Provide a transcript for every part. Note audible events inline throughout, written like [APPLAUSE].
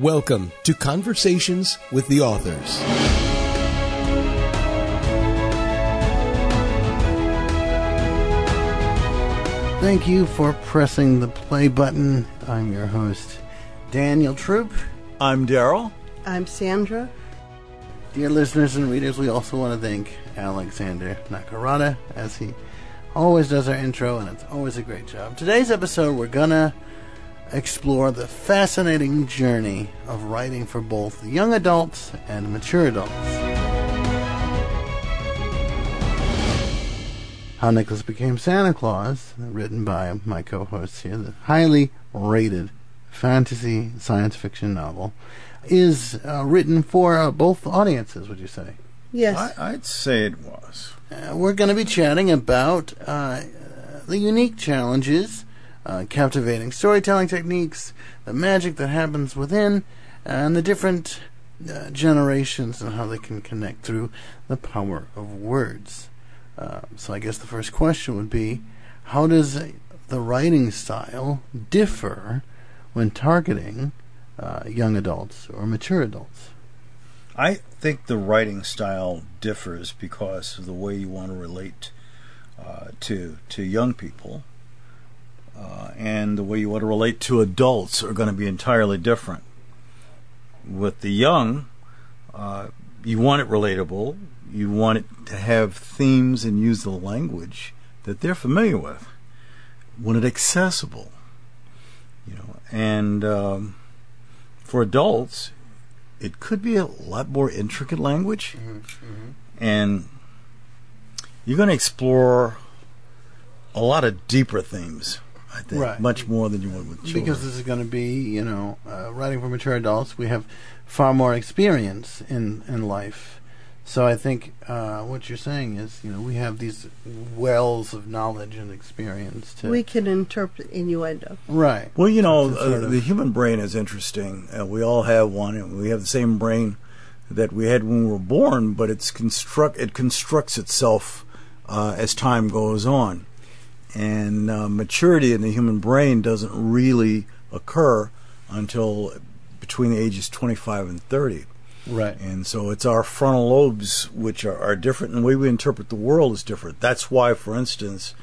Welcome to Conversations with the Authors. Thank you for pressing the play button. I'm your host, Daniel Troupe. I'm Daryl. I'm Sandra. Dear listeners and readers, we also want to thank Alexander Nakarada as he always does our intro, and it's always a great job. Today's episode, we're gonna explore the fascinating journey of writing for both young adults and mature adults. How Nicholas Became Santa Claus, written by my co hosts here, the highly rated fantasy science fiction novel, is uh, written for uh, both audiences, would you say? Yes. I, I'd say it was. Uh, we're going to be chatting about uh, the unique challenges, uh, captivating storytelling techniques, the magic that happens within, and the different uh, generations and how they can connect through the power of words. Uh, so, I guess the first question would be how does the writing style differ when targeting uh, young adults or mature adults? I think the writing style differs because of the way you want to relate uh, to to young people, uh, and the way you want to relate to adults are going to be entirely different. With the young, uh, you want it relatable. You want it to have themes and use the language that they're familiar with. Want it accessible, you know, and um, for adults, it could be a lot more intricate language, and you're going to explore a lot of deeper themes. I think Right. much more than you would with children. Because this is going to be, you know, uh, writing for mature adults, we have far more experience in, in life. So I think uh, what you're saying is, you know, we have these wells of knowledge and experience to. we can interpret innuendo. right. Well, you know, uh, the human brain is interesting. Uh, we all have one, and we have the same brain that we had when we were born, but it's construct it constructs itself uh, as time goes on, and uh, maturity in the human brain doesn't really occur until between the ages 25 and 30. Right. And so it's our frontal lobes which are, are different, and the way we interpret the world is different. That's why, for instance,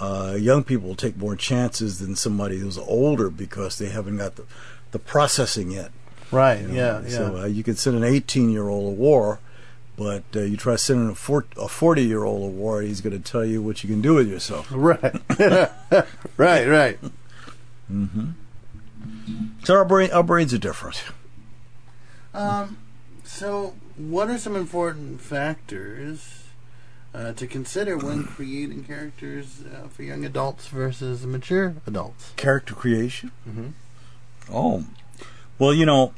uh, young people take more chances than somebody who's older because they haven't got the, the processing yet. Right. you know. Yeah. Yeah. So uh, you could send an 18 year old a war, but uh, you try sending a 40 year old a war, he's going to tell you what you can do with yourself. right. [LAUGHS] right. Right. So our brain, our brains are different. Um, so, what are some important factors uh, to consider when [CLEARS THROAT] creating characters uh, for young adults versus mature adults? Character creation. Mm-hmm. Oh, well, you know,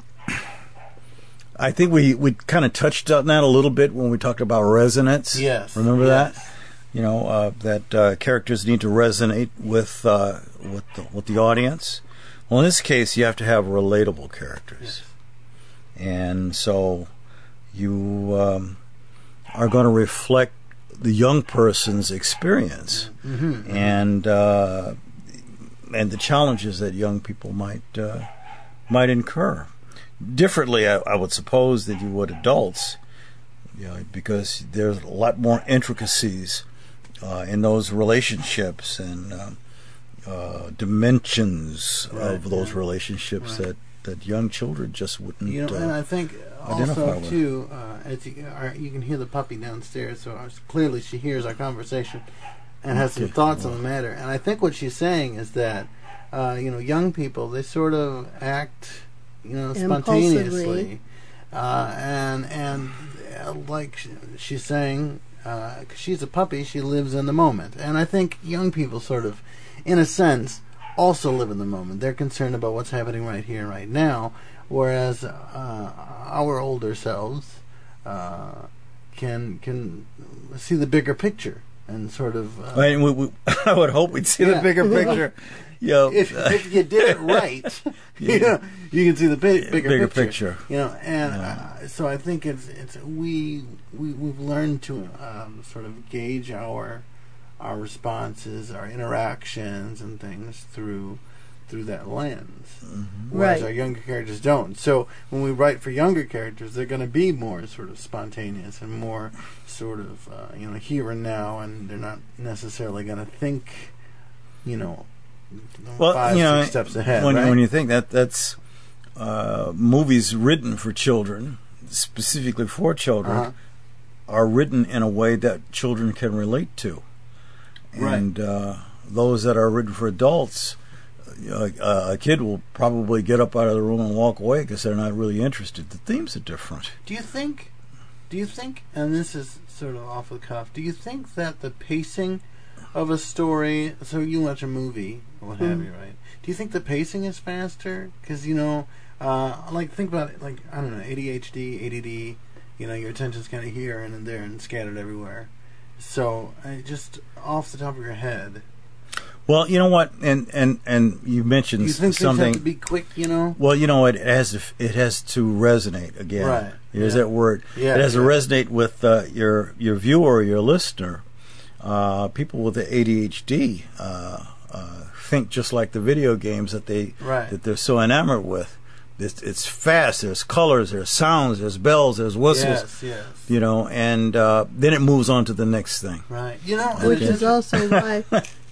I think we we kind of touched on that a little bit when we talked about resonance. Yes. remember Yes. that? You know uh, that uh, characters need to resonate with uh, with the, with the audience. Well, in this case, you have to have relatable characters, and so you um, are going to reflect the young person's experience Mm-hmm. and uh, and the challenges that young people might uh, might incur differently, I, I would suppose, than you would adults, you know, because there's a lot more intricacies uh, in those relationships and um uh, dimensions Right, of those yeah. relationships Right. that, that young children just wouldn't. You know, uh, and I think also too, uh, as you, uh, you can hear the puppy downstairs, so uh, clearly she hears our conversation and has some Okay. thoughts on the matter. And I think what she's saying is that, uh, you know, young people they sort of act, you know, spontaneously, uh, and and uh, like she's saying, uh she's a puppy, she lives in the moment. And I think young people sort of, in a sense, also live in the moment. They're concerned about what's happening right here, and right now, whereas uh, our older selves uh, can can see the bigger picture and sort of. Uh, I, mean, we, we, [LAUGHS] I would hope we'd see Yeah. the bigger [LAUGHS] picture. You know, if, if you did it right, [LAUGHS] you know, you can see the big, bigger, bigger picture, picture. You know, and Yeah. uh, so I think it's it's we we we've learned to um, sort of gauge our our responses, our interactions, and things through through that lens. Mm-hmm. Whereas Right. our younger characters don't. So when we write for younger characters, they're going to be more sort of spontaneous and more sort of uh, you know here and now, and they're not necessarily going to think, you know, Well, five you know, six steps ahead. when, right? when you think that that's uh, movies written for children, specifically for children, Uh-huh. are written in a way that children can relate to, Right. and uh, those that are written for adults. Uh, a kid will probably get up out of the room and walk away because they're not really interested. The themes are different. Do you think? Do you think? And this is sort of off the cuff. Do you think that the pacing of a story? So you watch a movie, or what have Mhm. you, right? Do you think the pacing is faster? Because you know, uh, like think about it. Like I don't know, ADHD, ADD. You know, your attention's kind of here and there and scattered everywhere. So, I just off the top of your head, Well, you know what, and and and you mentioned you think something. have to be quick? You know, Well, you know, it has to, it has to resonate again. Right, There's yeah. that word. Yeah, it has to resonate with uh, your your viewer, your listener. Uh, people with the ADHD uh, uh, think just like the video games that they Right. that they're so enamored with. It's, it's fast. There's colors. There's sounds. There's bells. There's whistles. yes, yes, You know, and uh, then it moves on to the next thing. right. You know, Which is also [LAUGHS] why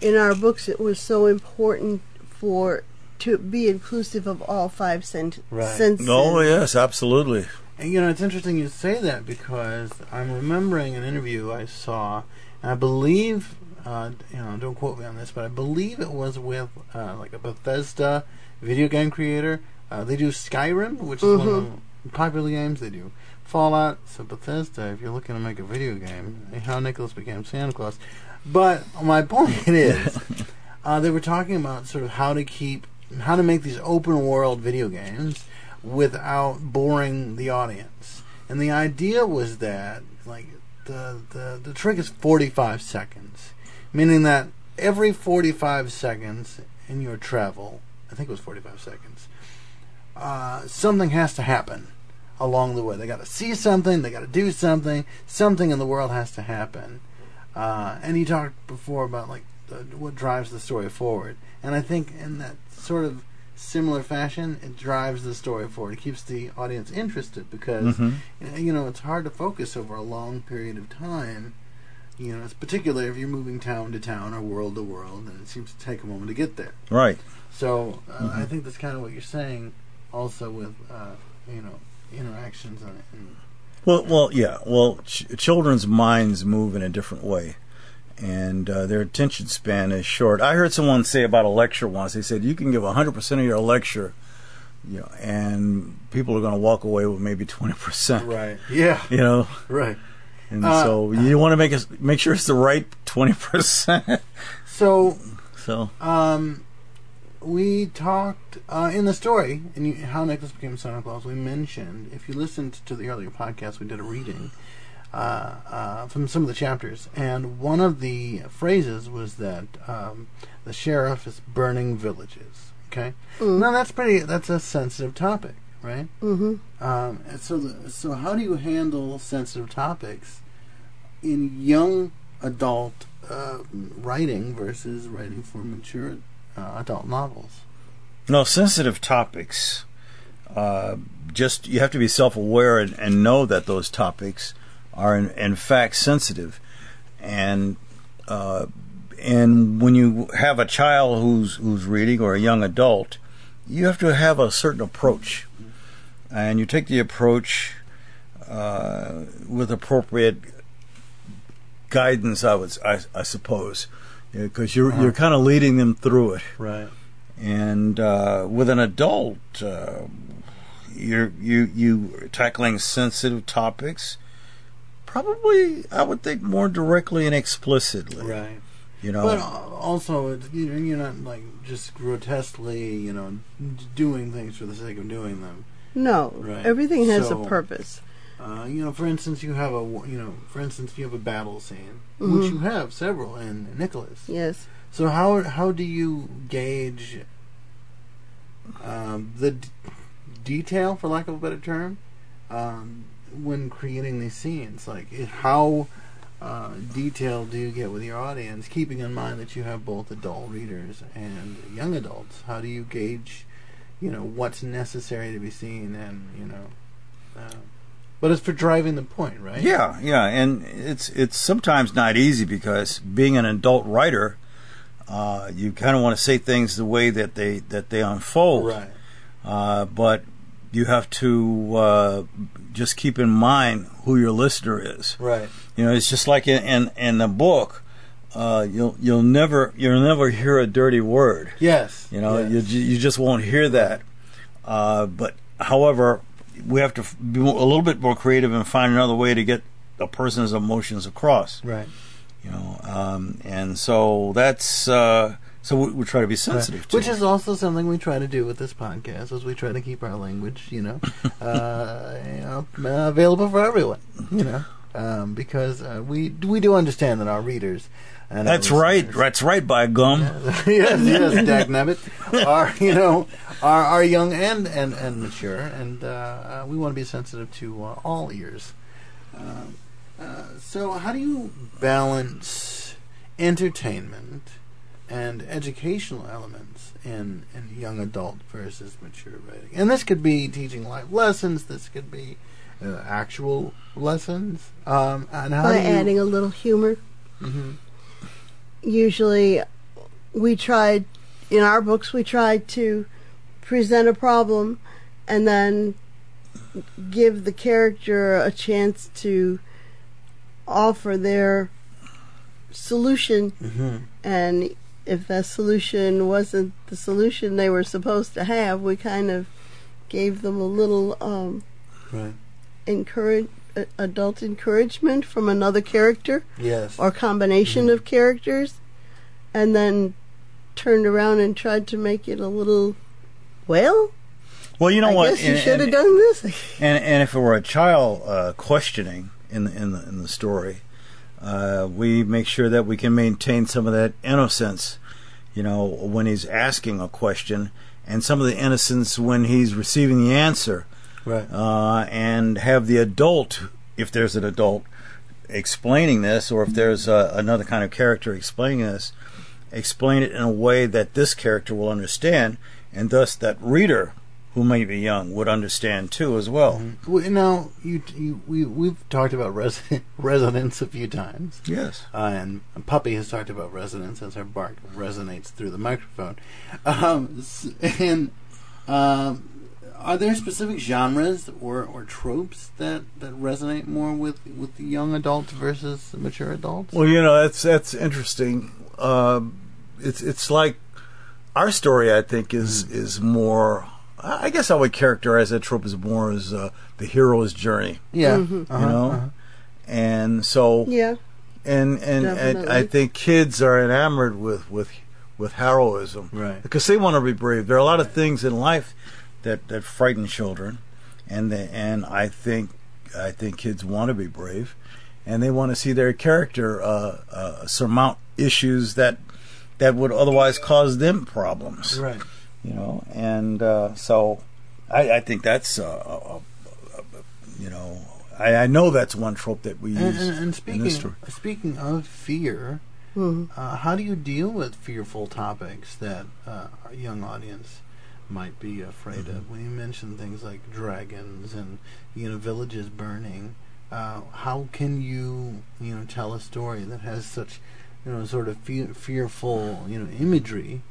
in our books it was so important for to be inclusive of all five sen- Right. senses. Oh yes, absolutely. And you know, it's interesting you say that because I'm remembering an interview I saw, and I believe, uh, you know, don't quote me on this, but I believe it was with uh, like a Bethesda video game creator. Uh, they do Skyrim, which is one of the popular games. They do Fallout. So Bethesda, if you're looking to make a video game, how Nicholas became Santa Claus. But my [LAUGHS] point is, [LAUGHS] uh, they were talking about sort of how to keep, how to make these open world video games without boring the audience. And the idea was that, like, the, the, the trick is 45 seconds, meaning that every 45 seconds in your travel, I think it was 45 seconds, uh, something has to happen along the way. They got to see something, they got to do something, something in the world has to happen. Uh, and you talked before about like the, what drives the story forward, and I think in that sort of similar fashion, it drives the story forward. It keeps the audience interested because Mhm. you know it's hard to focus over a long period of time. You know, it's particularly if you're moving town to town or world to world, and it seems to take a moment to get there. Right. So uh, I think that's kind of what you're saying, also with uh, you know interactions and, and Well, well, yeah. Well, ch- children's minds move in a different way, and uh, their attention span is short. I heard someone say about a lecture once. They said you can give hundred percent of your lecture, you know, and people are going to walk away with maybe twenty percent. right, yeah, [LAUGHS] You know, right. and Uh, so you want to make it make sure it's the right twenty percent. So [LAUGHS] so Um, we talked uh, in the story, and you, how Nicholas became Santa Claus. We mentioned, if you listened to the earlier podcast, we did a reading uh, uh, from some of the chapters, and one of the phrases was that um, the sheriff is burning villages. Okay, Mm. now that's pretty. That's a sensitive topic, right? hmm Um, and so, the, so how do you handle sensitive topics in young adult uh, writing versus writing for mature uh, adult novels? no sensitive topics. Uh, just you have to be self-aware and, and know that those topics are in, in fact sensitive, and uh, and when you have a child who's who's reading or a young adult, you have to have a certain approach, and you take the approach uh, with appropriate guidance. I would I, I suppose because you're you're kind of leading them through it. Right. And uh, with an adult, uh, you're you you tackling sensitive topics. Probably, I would think more directly and explicitly. Right. You know, But uh, also, it's, you know, you're not like just grotesquely, you know, doing things for the sake of doing them. No, Right. everything has So- a purpose. Uh, you know, for instance, you have a you know, for instance, you have a battle scene, which Mhm. you have several in Nicholas. Yes. So how how do you gauge um, the d- detail, for lack of a better term, um, when creating these scenes? Like how uh, detail do you get with your audience, keeping in mind that you have both adult readers and young adults? How do you gauge, you know, what's necessary to be seen, and you know, uh, but it's for driving the point, right? Yeah, yeah, and it's it's sometimes not easy because being an adult writer, uh, you kind of want to say things the way that they that they unfold. Right. Uh, but you have to uh, just keep in mind who your listener is. Right. You know, it's just like in in, in the book. Uh, you'll you'll never you'll never hear a dirty word. Yes. You know, yes. you you just won't hear that. Uh, but however, we have to be a little bit more creative and find another way to get a person's emotions across. right. You know, um, and so that's uh, so we, we try to be sensitive to Which it. is also something we try to do with this podcast, as we try to keep our language, you know, [LAUGHS] uh, you know available for everyone, you know, um, because uh, we we do understand that our readers. And our that's right. listeners- That's right. By gum. [LAUGHS] yes, yes, Dag Nabbit, are you know are are young and and and mature, and uh, uh, we want to be sensitive to uh, all ears. Um, uh, so, how do you balance entertainment and educational elements in in young adult versus mature writing? And this could be teaching life lessons. This could be uh, actual lessons. Um, and how By do you, adding a little humor. Mhm. Usually, we tried in our books. We tried to present a problem, and then give the character a chance to offer their solution. Mhm. And if that solution wasn't the solution they were supposed to have, we kind of gave them a little um, right. encourage adult encouragement from another character Yes. or combination of characters, and then turned around and tried to make it a little. Well, Well, you know I what? guess you And- should have done this. And and if it were a child uh, questioning in the, in the in the story, uh, we make sure that we can maintain some of that innocence. You know, when he's asking a question, and some of the innocence when he's receiving the answer, right. uh, and have the adult, if there's an adult, explaining this, or if there's uh, another kind of character explaining this, explain it in a way that this character will understand, and thus that reader who may be young would understand too as well. Well, now you, you we we've talked about res- [LAUGHS] resonance a few times, Yes. uh, and Puppy has talked about resonance as her bark resonates through the microphone. Um, [LAUGHS] and um, are there specific genres or, or tropes that, that resonate more with with the young adults versus the mature adults? Well, you know that's that's interesting. Um, it's it's like our story. I think is is more. I guess I would characterize that trope as more as uh, the hero's journey. yeah, Mhm. uh-huh, You know, uh-huh. and so Yeah, and and, and I think kids are enamored with with with heroism, Right. Because they want to be brave. There are a lot of things in life that that frighten children, and the, and I think I think kids want to be brave, and they want to see their character uh, uh, surmount issues that that would otherwise cause them problems, right. you know. And uh, so, I, I think that's uh, uh, uh, you know. I, I know that's one trope that we use And, and, and in speaking this story. speaking of fear, Mhm. uh, how do you deal with fearful topics that uh, our young audience might be afraid Mm-hmm. of? When you mention things like dragons and you know villages burning, uh, how can you you know tell a story that has such you know sort of fe- fearful you know imagery?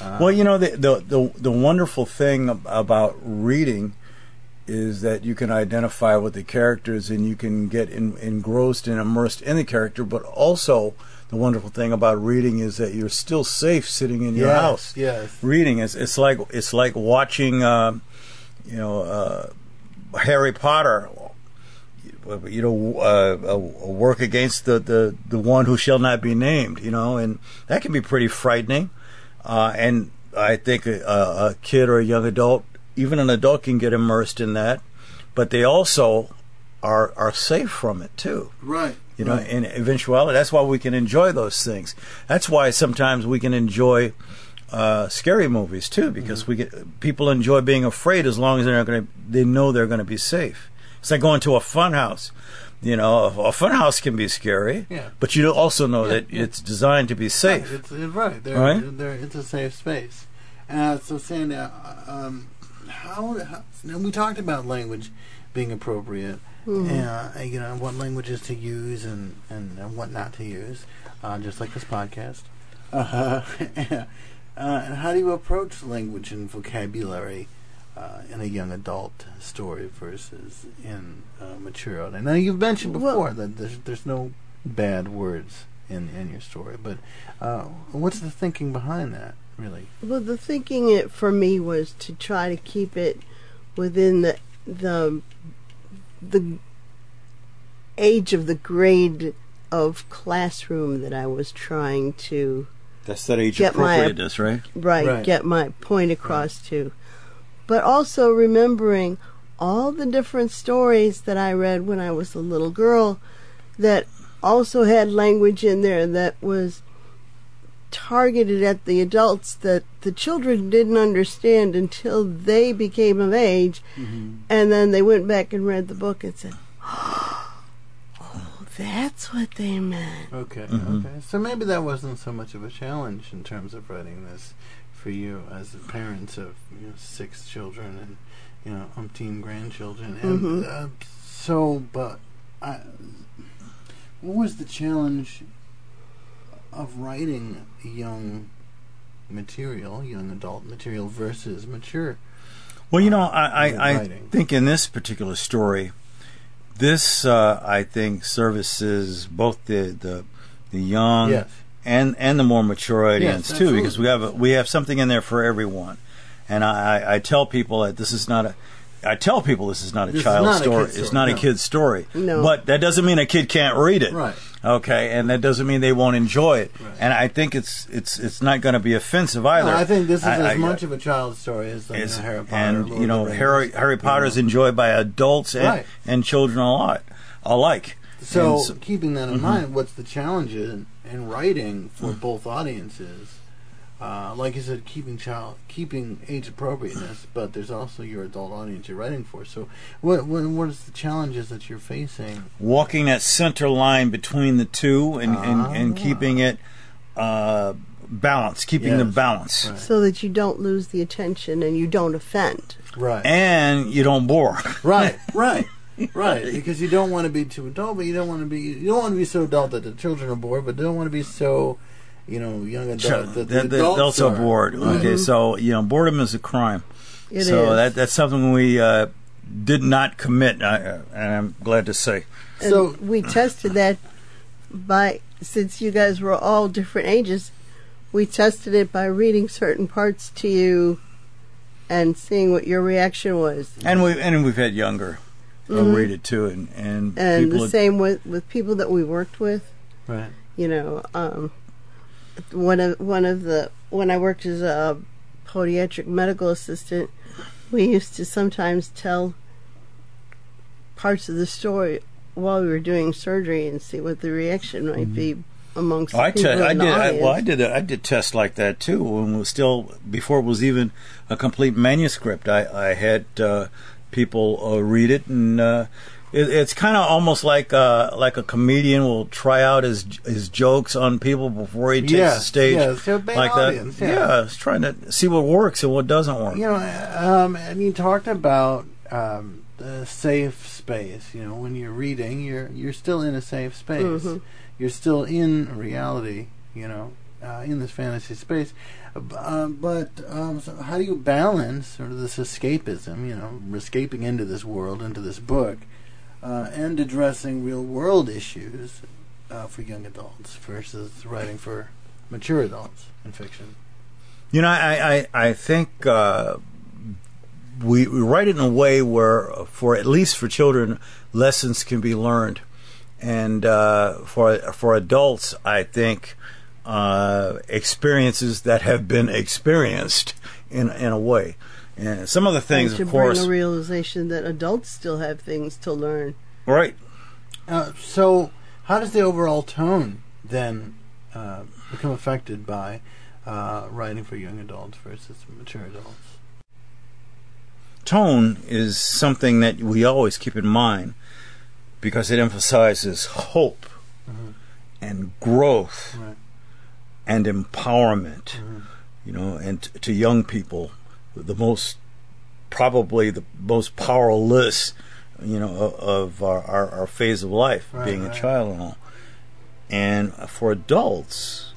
Uh, Well, you know the the the, the wonderful thing about reading is that you can identify with the characters and you can get in, engrossed and immersed in the character. But also, the wonderful thing about reading is that you're still safe sitting in your yes, house yes, reading. It's it's like it's like watching, uh, you know, uh, Harry Potter. You know, uh, work against the, the, the one who shall not be named. You know, and that can be pretty frightening. Uh, and I think a, a kid or a young adult, even an adult, can get immersed in that. But they also are are safe from it too right. you know right. in eventuality that's why we can enjoy those things that's why sometimes we can enjoy uh, scary movies too because Mm-hmm. we get people enjoy being afraid as long as they're going to they know they're going to be safe it's like going to a fun house You know, a, a funhouse can be scary, Yeah. but you also know Yeah, that it's designed to be safe. Right, it's, right. They're, Right? They're, it's a safe space. Uh, so, Sandy, uh, um, how, how now we talked about language being appropriate, uh, you know, what languages to use and, and, and what not to use, uh, just like this podcast. Uh, [LAUGHS] uh, and how do you approach language and vocabulary uh, in a young adult story versus in uh, mature adult? Now, you've mentioned Well- before that there's, there's no bad words in, in your story, but uh, what's the thinking behind that, really? Well, the thinking it for me was to try to keep it within the the the age of the grade of classroom that I was trying to That's that age Get my- appropriateness, right? right, Right. get my point across to. But also remembering all the different stories that I read when I was a little girl that also had language in there that was targeted at the adults that the children didn't understand until they became of age and then they went back and read the book and said [GASPS] oh that's what they meant Okay, Mhm. okay. So maybe that wasn't so much of a challenge in terms of writing this for you as the parents of you know, six children and you know umpteen grandchildren. And Mhm. uh, so, but I, what was the challenge of writing young material, young adult material versus mature? Well, you know, I, I, I think in this particular story, this uh, I think services both the the, the young yes. and and the more mature audience Yes, too, because we have a, we have something in there for everyone. And I, I- I tell people that this is not a. I tell people this is not a This is child's not a story. It's not no. a kid's story. No. But that doesn't mean a kid can't read it. Right. Okay, and that doesn't mean they won't enjoy it. Right. And I think it's it's it's not going to be offensive either. No, I think this is I- as I- much of a child's story as the is- Harry Potter. and Lord you know Harry Harry you Potter's know. enjoyed by adults and, Right. and children alike. Alike. So, so- keeping that in Mhm. mind, what's the challenge in, in writing for Mm. both audiences? Uh, like you said, keeping child, keeping age appropriateness, [CLEARS THROAT] but there's also your adult audience you're writing for. So, what what, what is the challenges that you're facing? walking that center line between the two and, and, and Ah. keeping it uh, balanced, keeping the balance. Right. so that you don't lose the attention and you don't offend Right, And you don't bore. [LAUGHS] right, right, [LAUGHS] right. Because you don't want to be too adult, but you don't want to be you don't want to be so adult that the children are bored, but you don't want to be so you know young adult that the They're, they're adults also are. bored. Right. Okay, so you know, boredom is a crime. It is. so that that's something we uh, did not commit, uh, and I'm glad to say. And So- we tested that by since you guys were all different ages, we tested it by reading certain parts to you and seeing what your reaction was. And we and we've had younger uh, Mhm. read it too, and and, And the same with with people that we worked with. Right. You know, um, one of one of the when I worked as a podiatric medical assistant, we used to sometimes tell parts of the story while we were doing surgery and see what the reaction might be amongst I people te- I did. I, well, I did. A, I did tests like that too. When was still before it was even a complete manuscript, I, I had uh, people uh, read it, and uh, it, it's kind of almost like uh, like a comedian will try out his his jokes on people before he takes the stage, yes, to a big like audience, that. yeah. it's trying to see what works and what doesn't work. You know, um, and you talked about um, the safe space. You know, when you're reading, you're you're still in a safe space. Mhm. You're still in reality. You know, uh, in this fantasy space. Uh, uh, but um, so how do you balance sort of this escapism? You know, escaping into this world, into this book, uh, and addressing real world issues uh, for young adults versus writing for mature adults in fiction. You know, I I, I think uh, we, we write it in a way where, for at least for children, lessons can be learned, and uh, for for adults, I think uh, experiences that have been experienced in in a way. And some of the things, and to of course, bring a realization that adults still have things to learn. right? Uh, so, how does the overall tone then uh, become affected by uh, writing for young adults versus mature adults? tone is something that we always keep in mind because it emphasizes hope and growth Right. and empowerment. You know, and t- to young people, the most probably the most powerless, you know, of, our, our, our phase of life, Right, being right. a child and all. And for adults,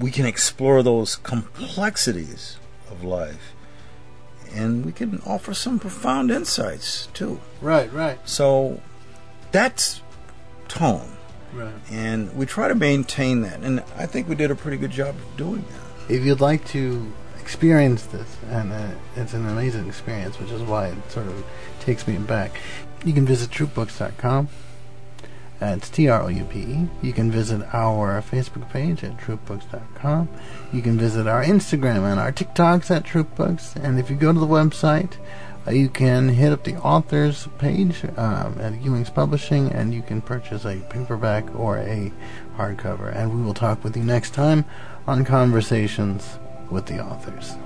we can explore those complexities of life, and we can offer some profound insights too. Right, right, So that's tone, right. and we try to maintain that, and I think we did a pretty good job of doing that. If you'd like to experience this, and uh, it's an amazing experience, which is why it sort of takes me back, you can visit troupebooks.com. Uh, it's T R O U P E. You can visit our Facebook page at troupebooks.com. You can visit our Instagram and our TikToks at troupebooks. And if you go to the website, uh, you can hit up the authors page um, at Ewing's Publishing and you can purchase a paperback or a hardcover. And we will talk with you next time on Conversations with the Authors.